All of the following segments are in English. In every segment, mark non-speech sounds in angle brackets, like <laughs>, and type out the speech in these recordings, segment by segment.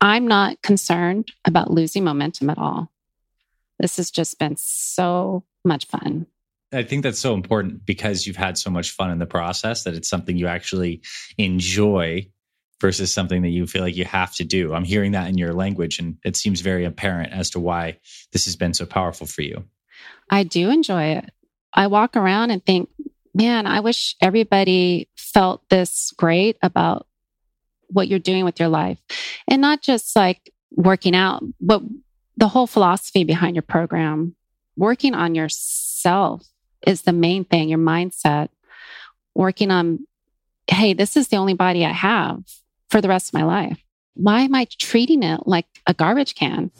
I'm not concerned about losing momentum at all. This has just been so much fun. I think that's so important because you've had so much fun in the process that it's something you actually enjoy versus something that you feel like you have to do. I'm hearing that in your language, and it seems very apparent as to why this has been so powerful for you. I do enjoy it. I walk around and think, man, I wish everybody felt this great about what you're doing with your life and not just like working out, but the whole philosophy behind your program. Working on yourself is the main thing, your mindset. Working on, hey, this is the only body I have for the rest of my life. Why am I treating it like a garbage can?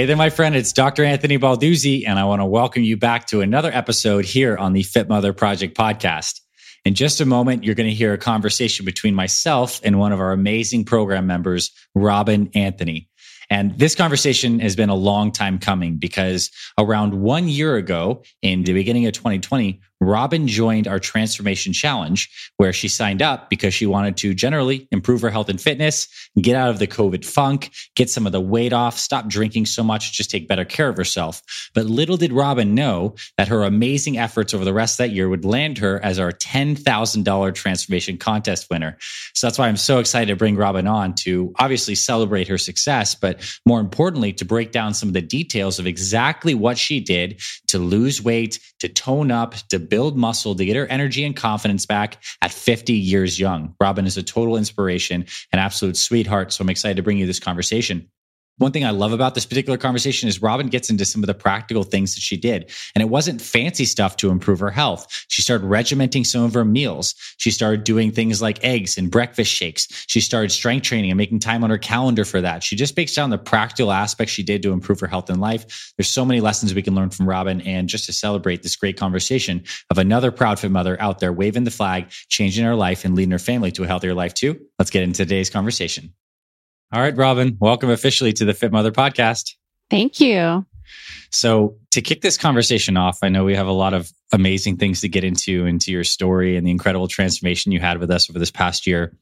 Hey there, my friend. It's Dr. Anthony Balduzzi, and I want to welcome you back to another episode here on the Fit Mother Project podcast. In just a moment, you're going to hear a conversation between myself and one of our amazing program members, Robin Anthony. And this conversation has been a long time coming because around one year ago, in the beginning of 2020, Robin joined our transformation challenge where she signed up because she wanted to generally improve her health and fitness, get out of the COVID funk, get some of the weight off, stop drinking so much, just take better care of herself. But little did Robin know that her amazing efforts over the rest of that year would land her as our $10,000 transformation contest winner. So that's why I'm so excited to bring Robin on to obviously celebrate her success, but more importantly, to break down some of the details of exactly what she did to lose weight, to tone up, to build muscle to get her energy and confidence back at 50 years young. Robin is a total inspiration, and absolute sweetheart. So I'm excited to bring you this conversation. One thing I love about this particular conversation is Robin gets into some of the practical things that she did. And it wasn't fancy stuff to improve her health. She started regimenting some of her meals. She started doing things like eggs and breakfast shakes. She started strength training and making time on her calendar for that. She just breaks down the practical aspects she did to improve her health and life. There's so many lessons we can learn from Robin. And just to celebrate this great conversation of another proud fit mother out there waving the flag, changing her life and leading her family to a healthier life too, let's get into today's conversation. All right, Robin, welcome officially to the Fit Mother podcast. Thank you. So, to kick this conversation off, I know we have a lot of amazing things to get into into your story and the incredible transformation you had with us over this past year.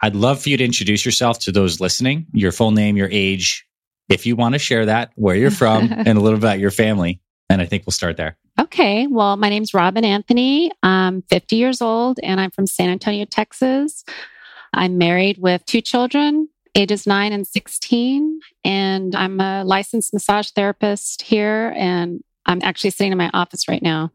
I'd love for you to introduce yourself to those listening, your full name, your age, if you want to share that, where you're from, <laughs> and a little about your family. And I think we'll start there. Okay. Well, my name's Robin Anthony. I'm 50 years old and I'm from San Antonio, Texas. I'm married with two children, ages nine and 16. And I'm a licensed massage therapist here. And I'm actually sitting in my office right now.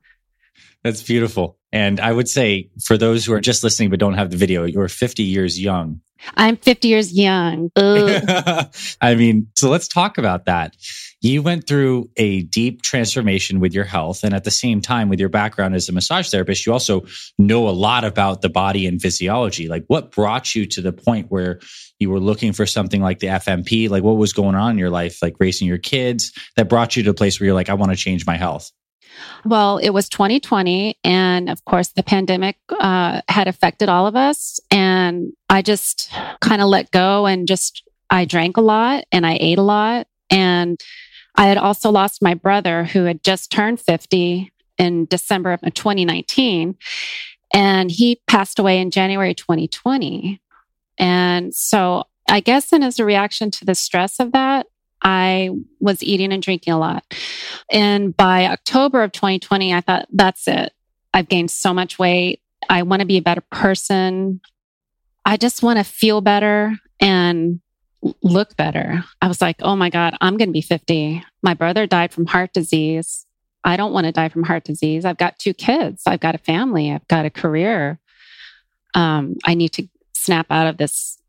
That's beautiful. And I would say for those who are just listening but don't have the video, you're 50 years young. I'm 50 years young. <laughs> I mean, so let's talk about that. You went through a deep transformation with your health. And at the same time, with your background as a massage therapist, you also know a lot about the body and physiology. Like, what brought you to the point where you were looking for something like the FMP? Like, what was going on in your life, like raising your kids, that brought you to a place where you're like, I want to change my health? Well, it was 2020. And of course, the pandemic uh, had affected all of us. And I just kind of let go and just, I drank a lot and I ate a lot. And I had also lost my brother who had just turned 50 in December of 2019. And he passed away in January 2020. And so I guess, and as a reaction to the stress of that, I was eating and drinking a lot. And by October of 2020, I thought, that's it. I've gained so much weight. I want to be a better person. I just want to feel better and look better. I was like, oh my God, I'm going to be 50. My brother died from heart disease. I don't want to die from heart disease. I've got two kids. I've got a family. I've got a career. Um, I need to snap out of this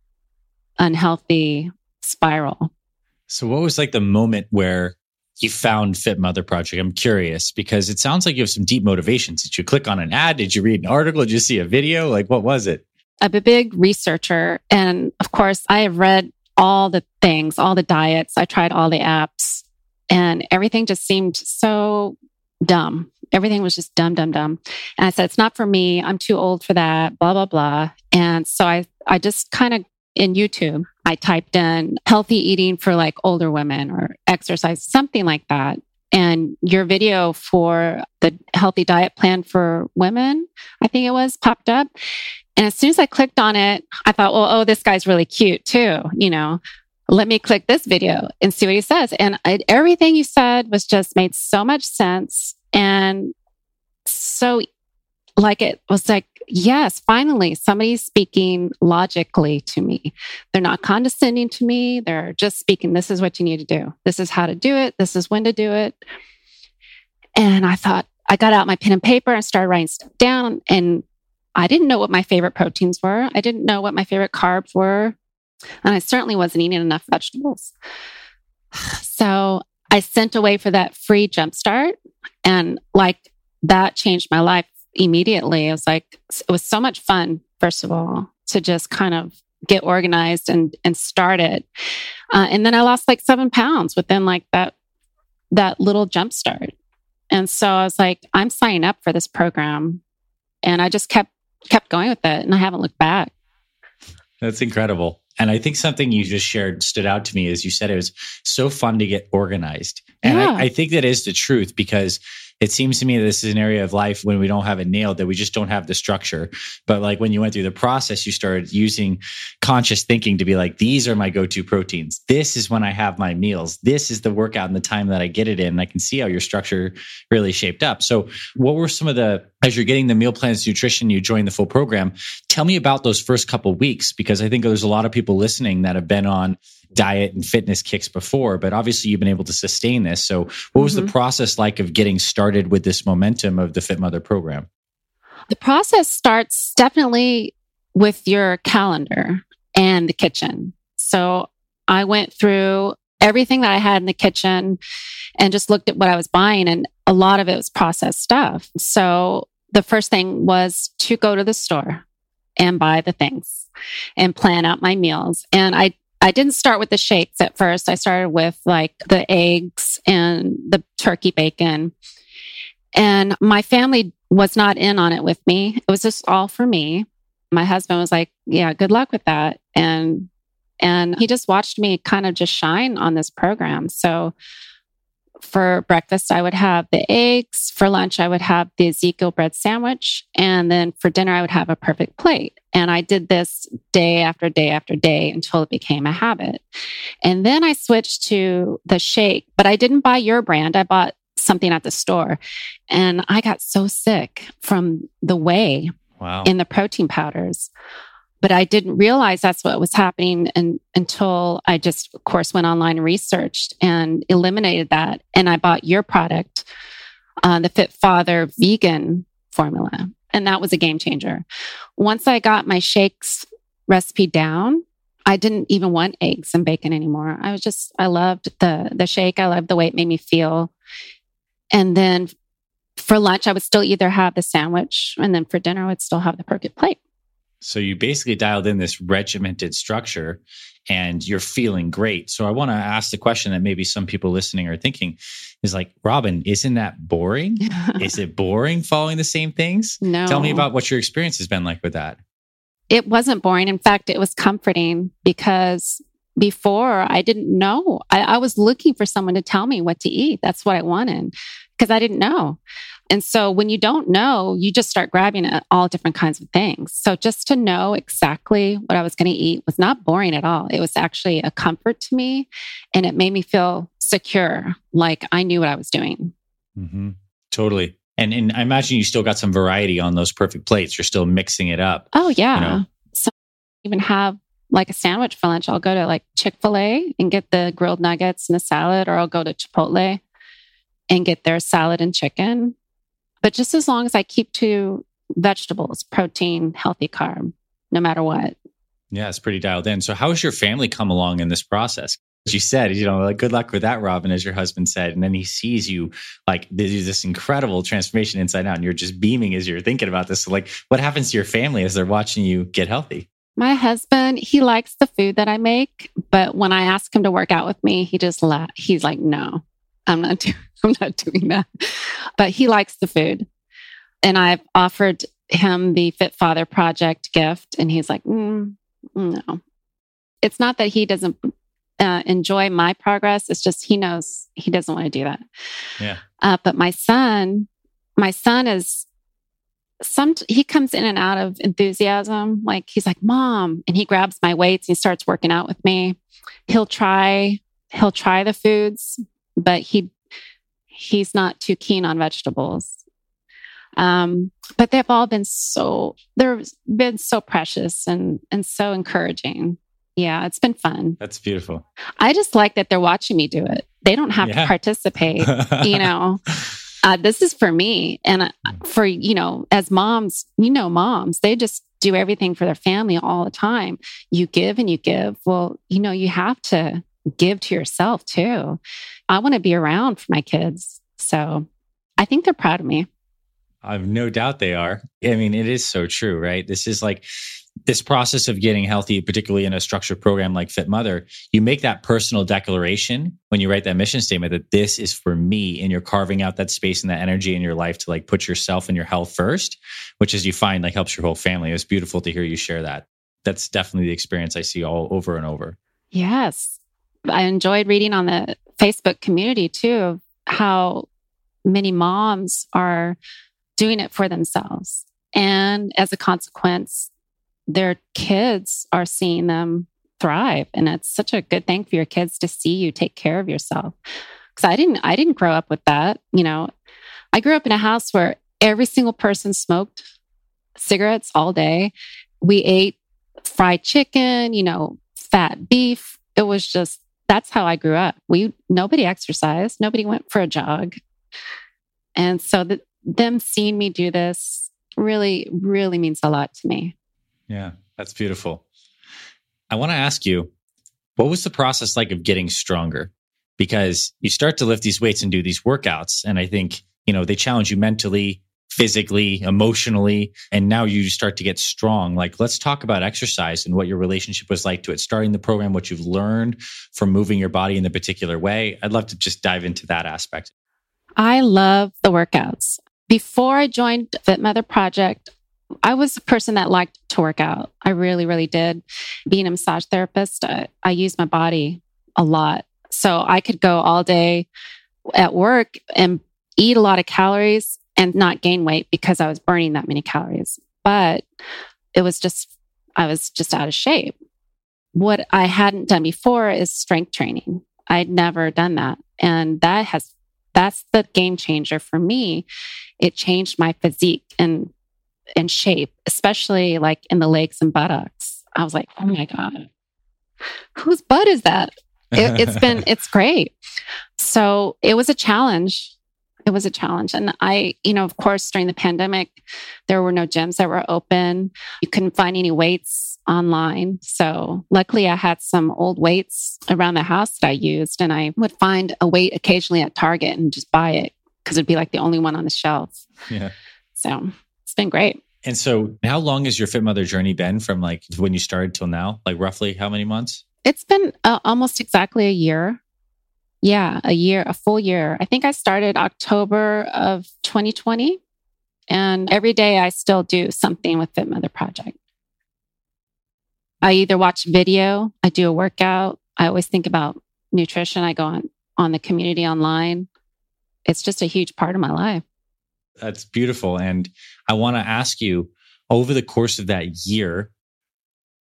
unhealthy spiral. So, what was like the moment where you found Fit Mother Project? I'm curious because it sounds like you have some deep motivations. Did you click on an ad? Did you read an article? Did you see a video? Like, what was it? I'm a big researcher. And of course, I have read all the things, all the diets. I tried all the apps, and everything just seemed so dumb. Everything was just dumb, dumb, dumb. And I said, it's not for me. I'm too old for that, blah, blah, blah. And so I, I just kind of in YouTube, I typed in healthy eating for like older women or exercise, something like that. And your video for the healthy diet plan for women, I think it was, popped up. And as soon as I clicked on it, I thought, well, oh, this guy's really cute too. You know, let me click this video and see what he says. And I, everything you said was just made so much sense. And so, like, it was like, yes, finally, somebody's speaking logically to me. They're not condescending to me. They're just speaking, this is what you need to do. This is how to do it. This is when to do it. And I thought, I got out my pen and paper and started writing stuff down. And I didn't know what my favorite proteins were. I didn't know what my favorite carbs were. And I certainly wasn't eating enough vegetables. So I sent away for that free jumpstart. And like that changed my life immediately. It was like, it was so much fun, first of all, to just kind of get organized and, and start it. Uh, and then I lost like seven pounds within like that, that little jumpstart. And so I was like, I'm signing up for this program. And I just kept, kept going with it and I haven't looked back. That's incredible. And I think something you just shared stood out to me as you said it was so fun to get organized. And yeah. I, I, think that is the truth because it seems to me that this is an area of life when we don't have it nailed that we just don't have the structure. But like when you went through the process, you started using conscious thinking to be like, these are my go-to proteins. This is when I have my meals. This is the workout and the time that I get it in. I can see how your structure really shaped up. So what were some of the as you're getting the meal plans nutrition you join the full program tell me about those first couple weeks because i think there's a lot of people listening that have been on diet and fitness kicks before, but obviously you've been able to sustain this. So, what was mm-hmm. the process like of getting started with this momentum of the Fit Mother program? The process starts definitely with your calendar and the kitchen. So, I went through everything that I had in the kitchen and just looked at what I was buying, and a lot of it was processed stuff. So, the first thing was to go to the store and buy the things and plan out my meals. And I I didn't start with the shakes at first. I started with like the eggs and the turkey bacon. And my family was not in on it with me. It was just all for me. My husband was like, "Yeah, good luck with that." And and he just watched me kind of just shine on this program. So for breakfast, I would have the eggs. For lunch, I would have the Ezekiel bread sandwich. And then for dinner, I would have a perfect plate. And I did this day after day after day until it became a habit. And then I switched to the shake, but I didn't buy your brand. I bought something at the store. And I got so sick from the whey wow. in the protein powders but I didn't realize that's what was happening and, until I just, of course, went online and researched and eliminated that. And I bought your product, uh, the Fit Father vegan formula. And that was a game changer. Once I got my shakes recipe down, I didn't even want eggs and bacon anymore. I was just, I loved the, the shake. I loved the way it made me feel. And then for lunch, I would still either have the sandwich and then for dinner, I would still have the perfect plate. So you basically dialed in this regimented structure and you're feeling great. So I want to ask the question that maybe some people listening are thinking is like, Robin, isn't that boring? <laughs> is it boring following the same things? No. Tell me about what your experience has been like with that. It wasn't boring. In fact, it was comforting because before I didn't know. I, I was looking for someone to tell me what to eat. That's what I wanted because I didn't know. And so when you don't know, you just start grabbing at all different kinds of things. So just to know exactly what I was going to eat was not boring at all. It was actually a comfort to me and it made me feel secure, like I knew what I was doing. Mm-hmm. Totally. And, and I imagine you still got some variety on those perfect plates. You're still mixing it up. Oh, yeah. You know? So even have like a sandwich for lunch. I'll go to like Chick fil A and get the grilled nuggets and a salad, or I'll go to Chipotle and get their salad and chicken. But just as long as I keep to vegetables, protein, healthy carb, no matter what. Yeah, it's pretty dialed in. So, how has your family come along in this process? As you said, you know, like good luck with that, Robin, as your husband said. And then he sees you like this incredible transformation inside out, and you're just beaming as you're thinking about this. So like, what happens to your family as they're watching you get healthy? My husband, he likes the food that I make, but when I ask him to work out with me, he just la- he's like, no, I'm not doing, <laughs> I'm not doing that. But he likes the food. And I've offered him the Fit Father Project gift, and he's like, mm, no. It's not that he doesn't uh, enjoy my progress. It's just he knows he doesn't want to do that. Yeah. Uh, but my son, my son is some he comes in and out of enthusiasm. Like he's like, "Mom," and he grabs my weights and he starts working out with me. He'll try he'll try the foods, but he he's not too keen on vegetables. Um, but they've all been so they've been so precious and and so encouraging. Yeah, it's been fun. That's beautiful. I just like that they're watching me do it. They don't have yeah. to participate, <laughs> you know. Uh, this is for me and uh, for you know as moms you know moms they just do everything for their family all the time you give and you give well you know you have to give to yourself too i want to be around for my kids so i think they're proud of me I've no doubt they are. I mean, it is so true, right? This is like this process of getting healthy, particularly in a structured program like Fit Mother. You make that personal declaration when you write that mission statement that this is for me, and you're carving out that space and that energy in your life to like put yourself and your health first, which as you find like helps your whole family. It was beautiful to hear you share that. That's definitely the experience I see all over and over. Yes. I enjoyed reading on the Facebook community too, of how many moms are doing it for themselves. And as a consequence, their kids are seeing them thrive. And it's such a good thing for your kids to see you take care of yourself. Cause I didn't, I didn't grow up with that. You know, I grew up in a house where every single person smoked cigarettes all day. We ate fried chicken, you know, fat beef. It was just, that's how I grew up. We, nobody exercised. Nobody went for a jog. And so the, them seeing me do this really, really means a lot to me. Yeah, that's beautiful. I want to ask you, what was the process like of getting stronger? Because you start to lift these weights and do these workouts. And I think, you know, they challenge you mentally, physically, emotionally, and now you start to get strong. Like, let's talk about exercise and what your relationship was like to it, starting the program, what you've learned from moving your body in a particular way. I'd love to just dive into that aspect. I love the workouts. Before I joined Fit Mother Project, I was a person that liked to work out. I really, really did. Being a massage therapist, I, I use my body a lot. So I could go all day at work and eat a lot of calories and not gain weight because I was burning that many calories. But it was just, I was just out of shape. What I hadn't done before is strength training. I'd never done that. And that has that's the game changer for me. It changed my physique and and shape, especially like in the legs and buttocks. I was like, oh my God, whose butt is that? It, it's been, <laughs> it's great. So it was a challenge. It was a challenge. And I, you know, of course, during the pandemic, there were no gyms that were open. You couldn't find any weights online. So luckily I had some old weights around the house that I used and I would find a weight occasionally at Target and just buy it because it'd be like the only one on the shelf. Yeah. So it's been great. And so how long has your Fit Mother journey been from like when you started till now? Like roughly how many months? It's been uh, almost exactly a year. Yeah, a year, a full year. I think I started October of 2020. And every day I still do something with Fit Mother Project. I either watch video, I do a workout. I always think about nutrition. I go on on the community online. It's just a huge part of my life. That's beautiful. And I want to ask you over the course of that year,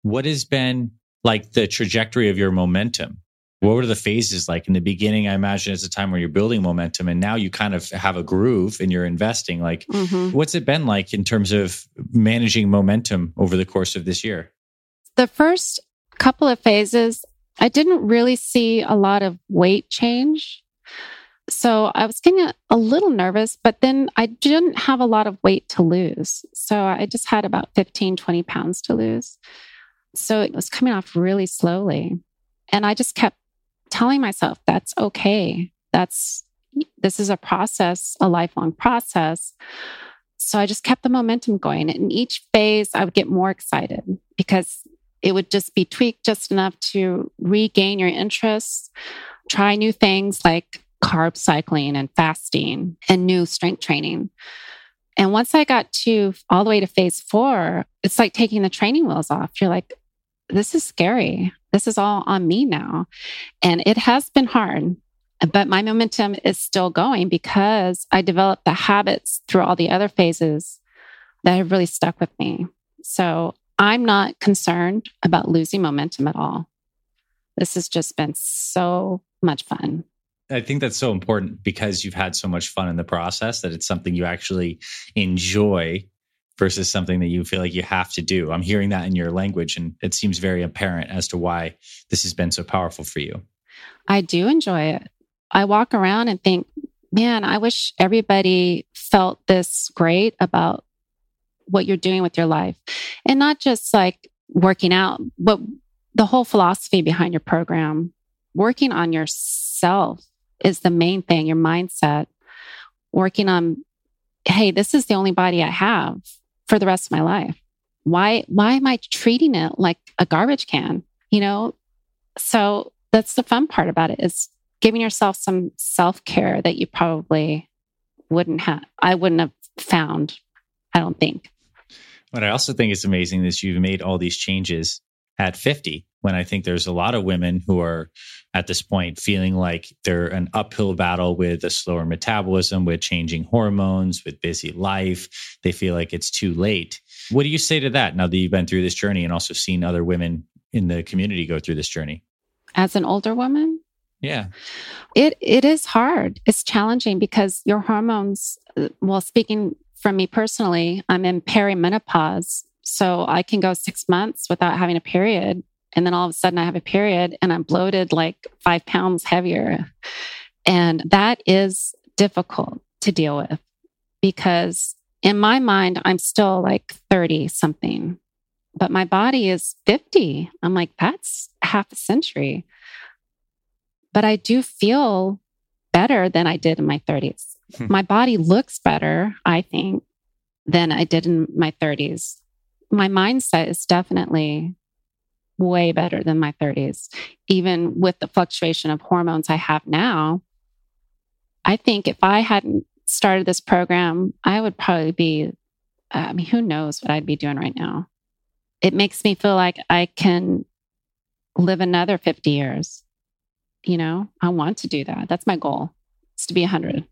what has been like the trajectory of your momentum? What were the phases like in the beginning? I imagine it's a time where you're building momentum and now you kind of have a groove and you're investing. Like, mm-hmm. what's it been like in terms of managing momentum over the course of this year? The first couple of phases, I didn't really see a lot of weight change. So I was getting a, a, little nervous, but then I didn't have a lot of weight to lose. So I just had about 15, 20 pounds to lose. So it was coming off really slowly. And I just kept telling myself, that's okay. That's, this is a process, a lifelong process. So I just kept the momentum going. And each phase, I would get more excited because it would just be tweaked just enough to regain your interest, try new things like carb cycling and fasting and new strength training. And once I got to all the way to phase four, it's like taking the training wheels off. You're like, this is scary. This is all on me now. And it has been hard, but my momentum is still going because I developed the habits through all the other phases that have really stuck with me. So I'm not concerned about losing momentum at all. This has just been so much fun. I think that's so important because you've had so much fun in the process that it's something you actually enjoy versus something that you feel like you have to do. I'm hearing that in your language, and it seems very apparent as to why this has been so powerful for you. I do enjoy it. I walk around and think, man, I wish everybody felt this great about what you're doing with your life and not just like working out, but the whole philosophy behind your program. Working on yourself is the main thing, your mindset. Working on, hey, this is the only body I have for the rest of my life. Why, why am I treating it like a garbage can? You know? So that's the fun part about it is giving yourself some self care that you probably wouldn't have, I wouldn't have found, I don't think. What I also think is amazing is you've made all these changes at 50 when I think there's a lot of women who are at this point feeling like they're an uphill battle with a slower metabolism, with changing hormones, with busy life. They feel like it's too late. What do you say to that now that you've been through this journey and also seen other women in the community go through this journey? As an older woman? Yeah. It it is hard. It's challenging because your hormones uh, well speaking from me personally, I'm in perimenopause so I can go six months without having a period. And then all of a sudden I have a period and I'm bloated like five pounds heavier. And that is difficult to deal with because in my mind, I'm still like 30 something, but my body is 50. I'm like, that's half a century. But I do feel better than I did in my 30s. Hmm. My body looks better, I think, than I did in my 30s my mindset is definitely way better than my 30s. Even with the fluctuation of hormones I have now, I think if I hadn't started this program, I would probably be, I mean, who knows what I'd be doing right now. It makes me feel like I can live another 50 years. You know, I want to do that. That's my goal. It's to be 100.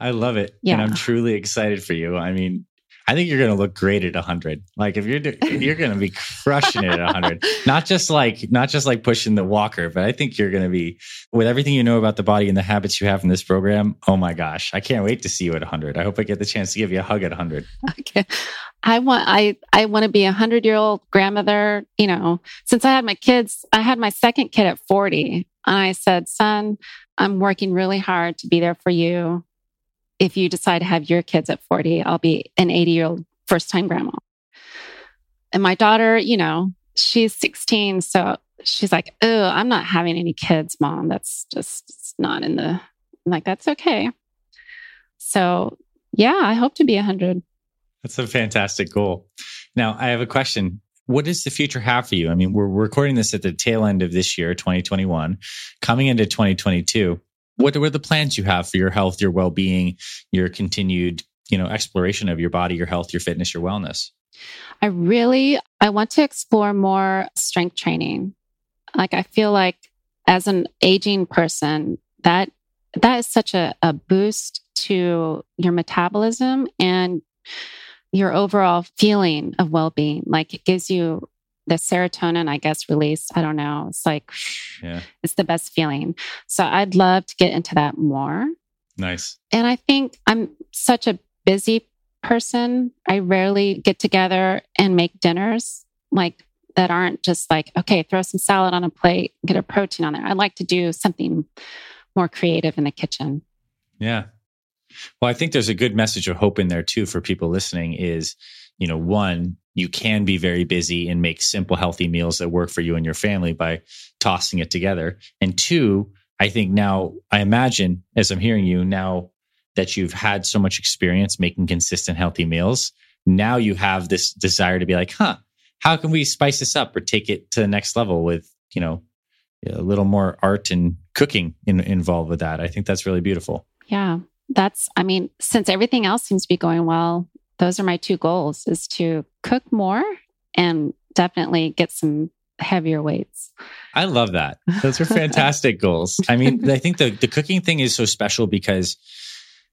I love it. Yeah. And I'm truly excited for you. I mean, I think you're going to look great at 100. Like if you're you're going to be crushing it at 100. <laughs> Not just like not just like pushing the walker, but I think you're going to be with everything you know about the body and the habits you have in this program. Oh my gosh, I can't wait to see you at 100. I hope I get the chance to give you a hug at 100. Okay. I want I I want to be a 100-year-old grandmother, you know. Since I had my kids, I had my second kid at 40. And I said, "Son, I'm working really hard to be there for you if you decide to have your kids at 40, I'll be an 80 year old first time grandma. And my daughter, you know, she's 16. So she's like, Oh, I'm not having any kids, mom. That's just not in the, I'm like, that's okay. So yeah, I hope to be 100. That's a fantastic goal. Now, I have a question. What does the future have for you? I mean, we're recording this at the tail end of this year, 2021, coming into 2022 what are the plans you have for your health, your well-being, your continued, you know, exploration of your body, your health, your fitness, your wellness? I really I want to explore more strength training. Like I feel like as an aging person, that that is such a, a boost to your metabolism and your overall feeling of well-being. Like it gives you the serotonin, I guess, release. I don't know. It's like, yeah. it's the best feeling. So I'd love to get into that more. Nice. And I think I'm such a busy person. I rarely get together and make dinners like that aren't just like, okay, throw some salad on a plate, get a protein on there. I'd like to do something more creative in the kitchen. Yeah. Well, I think there's a good message of hope in there too for people listening is, you know, one, you can be very busy and make simple, healthy meals that work for you and your family by tossing it together. And two, I think now, I imagine as I'm hearing you now that you've had so much experience making consistent, healthy meals, now you have this desire to be like, huh, how can we spice this up or take it to the next level with, you know, a little more art and cooking in, involved with that. I think that's really beautiful. Yeah. That's, I mean, since everything else seems to be going well, those are my two goals is to cook more and definitely get some heavier weights. I love that. Those are <laughs> fantastic goals. I mean, I think the, the cooking thing is so special because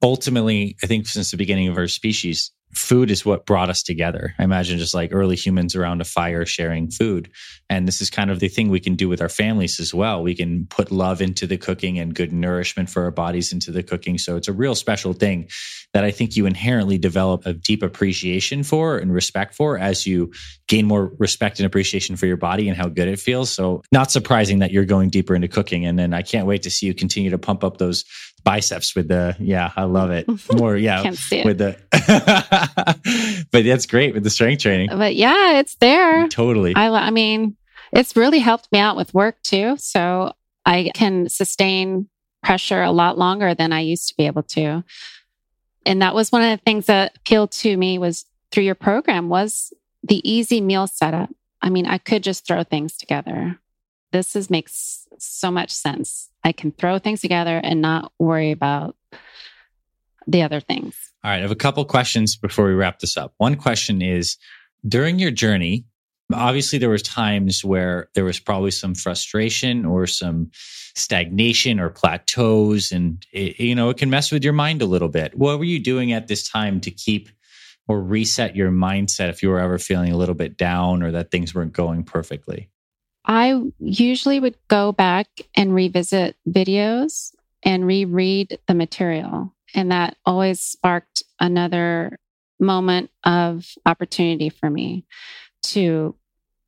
ultimately, I think since the beginning of our species, food is what brought us together. I imagine just like early humans around a fire sharing food. And this is kind of the thing we can do with our families as well. We can put love into the cooking and good nourishment for our bodies into the cooking. So it's a real special thing that I think you inherently develop a deep appreciation for and respect for as you gain more respect and appreciation for your body and how good it feels. So not surprising that you're going deeper into cooking. And then I can't wait to see you continue to pump up those biceps with the yeah i love it <laughs> more yeah with the <laughs> <laughs> but that's great with the strength training. But yeah it's there. Totally. I i mean it's really helped me out with work too so i can sustain pressure a lot longer than i used to be able to. And that was one of the things that appealed to me was through your program was the easy meal setup. I mean i could just throw things together. This is makes so much sense. I can throw things together and not worry about the other things. All right. I have a couple questions before we wrap this up. One question is during your journey, obviously there was times where there was probably some frustration or some stagnation or plateaus and it, you know it can mess with your mind a little bit what were you doing at this time to keep or reset your mindset if you were ever feeling a little bit down or that things weren't going perfectly I usually would go back and revisit videos and reread the material. And that always sparked another moment of opportunity for me to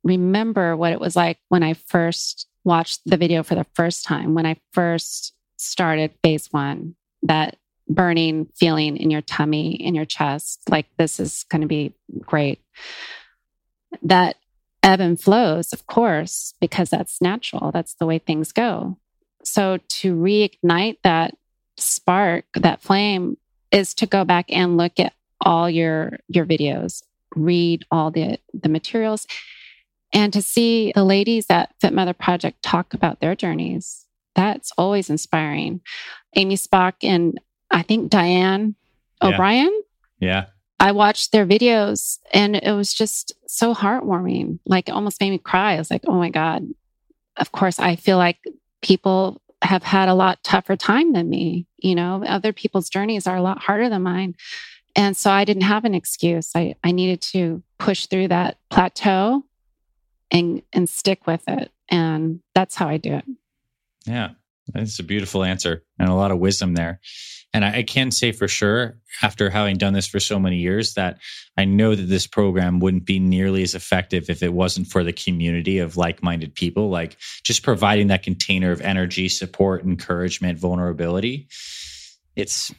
remember what it was like when I first watched the video for the first time, when I first started phase one, that burning feeling in your tummy, in your chest, like this is going to be great. That ebb and flows, of course, because that's natural. That's the way things go. So to reignite that spark, that flame, is to go back and look at all your your videos, read all the the materials, and to see the ladies at Fit Mother Project talk about their journeys. That's always inspiring. Amy Spock and I think Diane yeah. O'Brien. Yeah. I watched their videos and it was just so heartwarming. Like it almost made me cry. I was like, oh my God. Of course, I feel like people have had a lot tougher time than me. You know, other people's journeys are a lot harder than mine. And so I didn't have an excuse. I, I needed to push through that plateau and and stick with it. And that's how I do it. Yeah. That's a beautiful answer and a lot of wisdom there. And I, I, can say for sure, after having done this for so many years, that I know that this program wouldn't be nearly as effective if it wasn't for the community of like minded people, like just providing that container of energy, support, encouragement, vulnerability. It's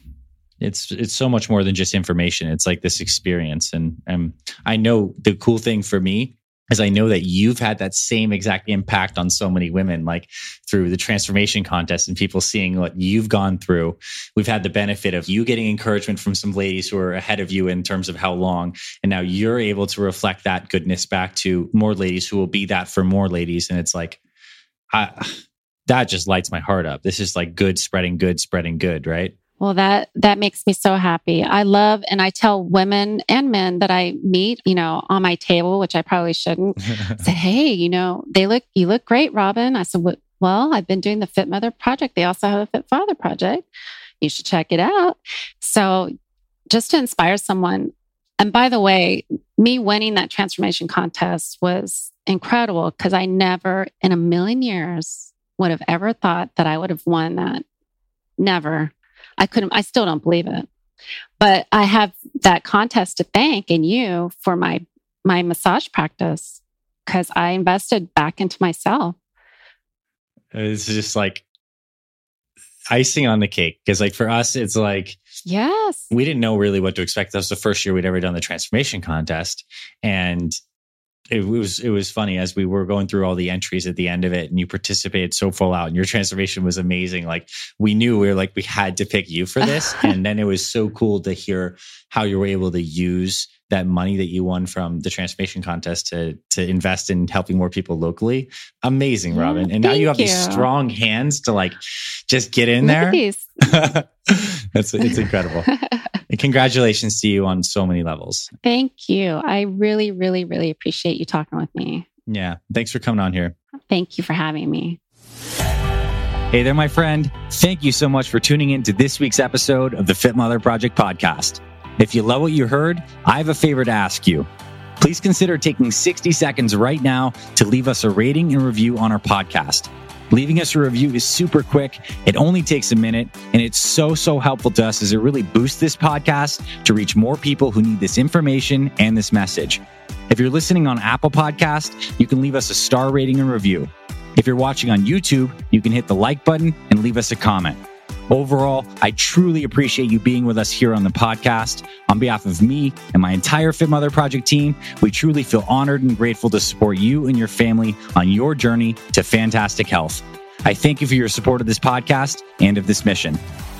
it's it's so much more than just information. It's like this experience. And, and I know the cool thing for me as I know that you've had that same exact impact on so many women, like through the transformation contest and people seeing what you've gone through. We've had the benefit of you getting encouragement from some ladies who are ahead of you in terms of how long. And now you're able to reflect that goodness back to more ladies who will be that for more ladies. And it's like, I, that just lights my heart up. This is like good spreading good, spreading good, right? Well, that that makes me so happy. I love and I tell women and men that I meet, you know, on my table, which I probably shouldn't, <laughs> say, "Hey, you know, they look you look great, Robin." I said, "Well, I've been doing the Fit Mother project. They also have a Fit Father project. You should check it out." So, just to inspire someone. And by the way, me winning that transformation contest was incredible because I never in a million years would have ever thought that I would have won that. Never. I couldn't, I still don't believe it. But I have that contest to thank in you for my my massage practice because I invested back into myself. Uh, it's just like icing on the cake because like for us it's like yes we didn't know really what to expect that was the first year we'd ever done the transformation contest and it was it was funny as we were going through all the entries at the end of it and you participated so full out and your transformation was amazing like we knew we were like we had to pick you for this <laughs> and then it was so cool to hear how you were able to use that money that you won from the transformation contest to to invest in helping more people locally. Amazing, mm, Robin. And now you have you. these strong hands to like just get in Look there. <laughs> That's it's incredible. <laughs> and congratulations to you on so many levels. Thank you. I really, really, really appreciate you talking with me. Yeah. Thanks for coming on here. Thank you for having me. Hey there, my friend. Thank you so much for tuning in to this week's episode of the Fit Mother Project podcast. If you love what you heard, I have a favor to ask you. Please consider taking 60 seconds right now to leave us a rating and review on our podcast. Leaving us a review is super quick. It only takes a minute and it's so, so helpful to us as it really boosts this podcast to reach more people who need this information and this message. If you're listening on Apple Podcast, you can leave us a star rating and review. If you're watching on YouTube, you can hit the like button and leave us a comment. Overall, I truly appreciate you being with us here on the podcast. On behalf of me and my entire Fit Mother Project team, we truly feel honored and grateful to support you and your family on your journey to fantastic health. I thank you for your support of this podcast and of this mission.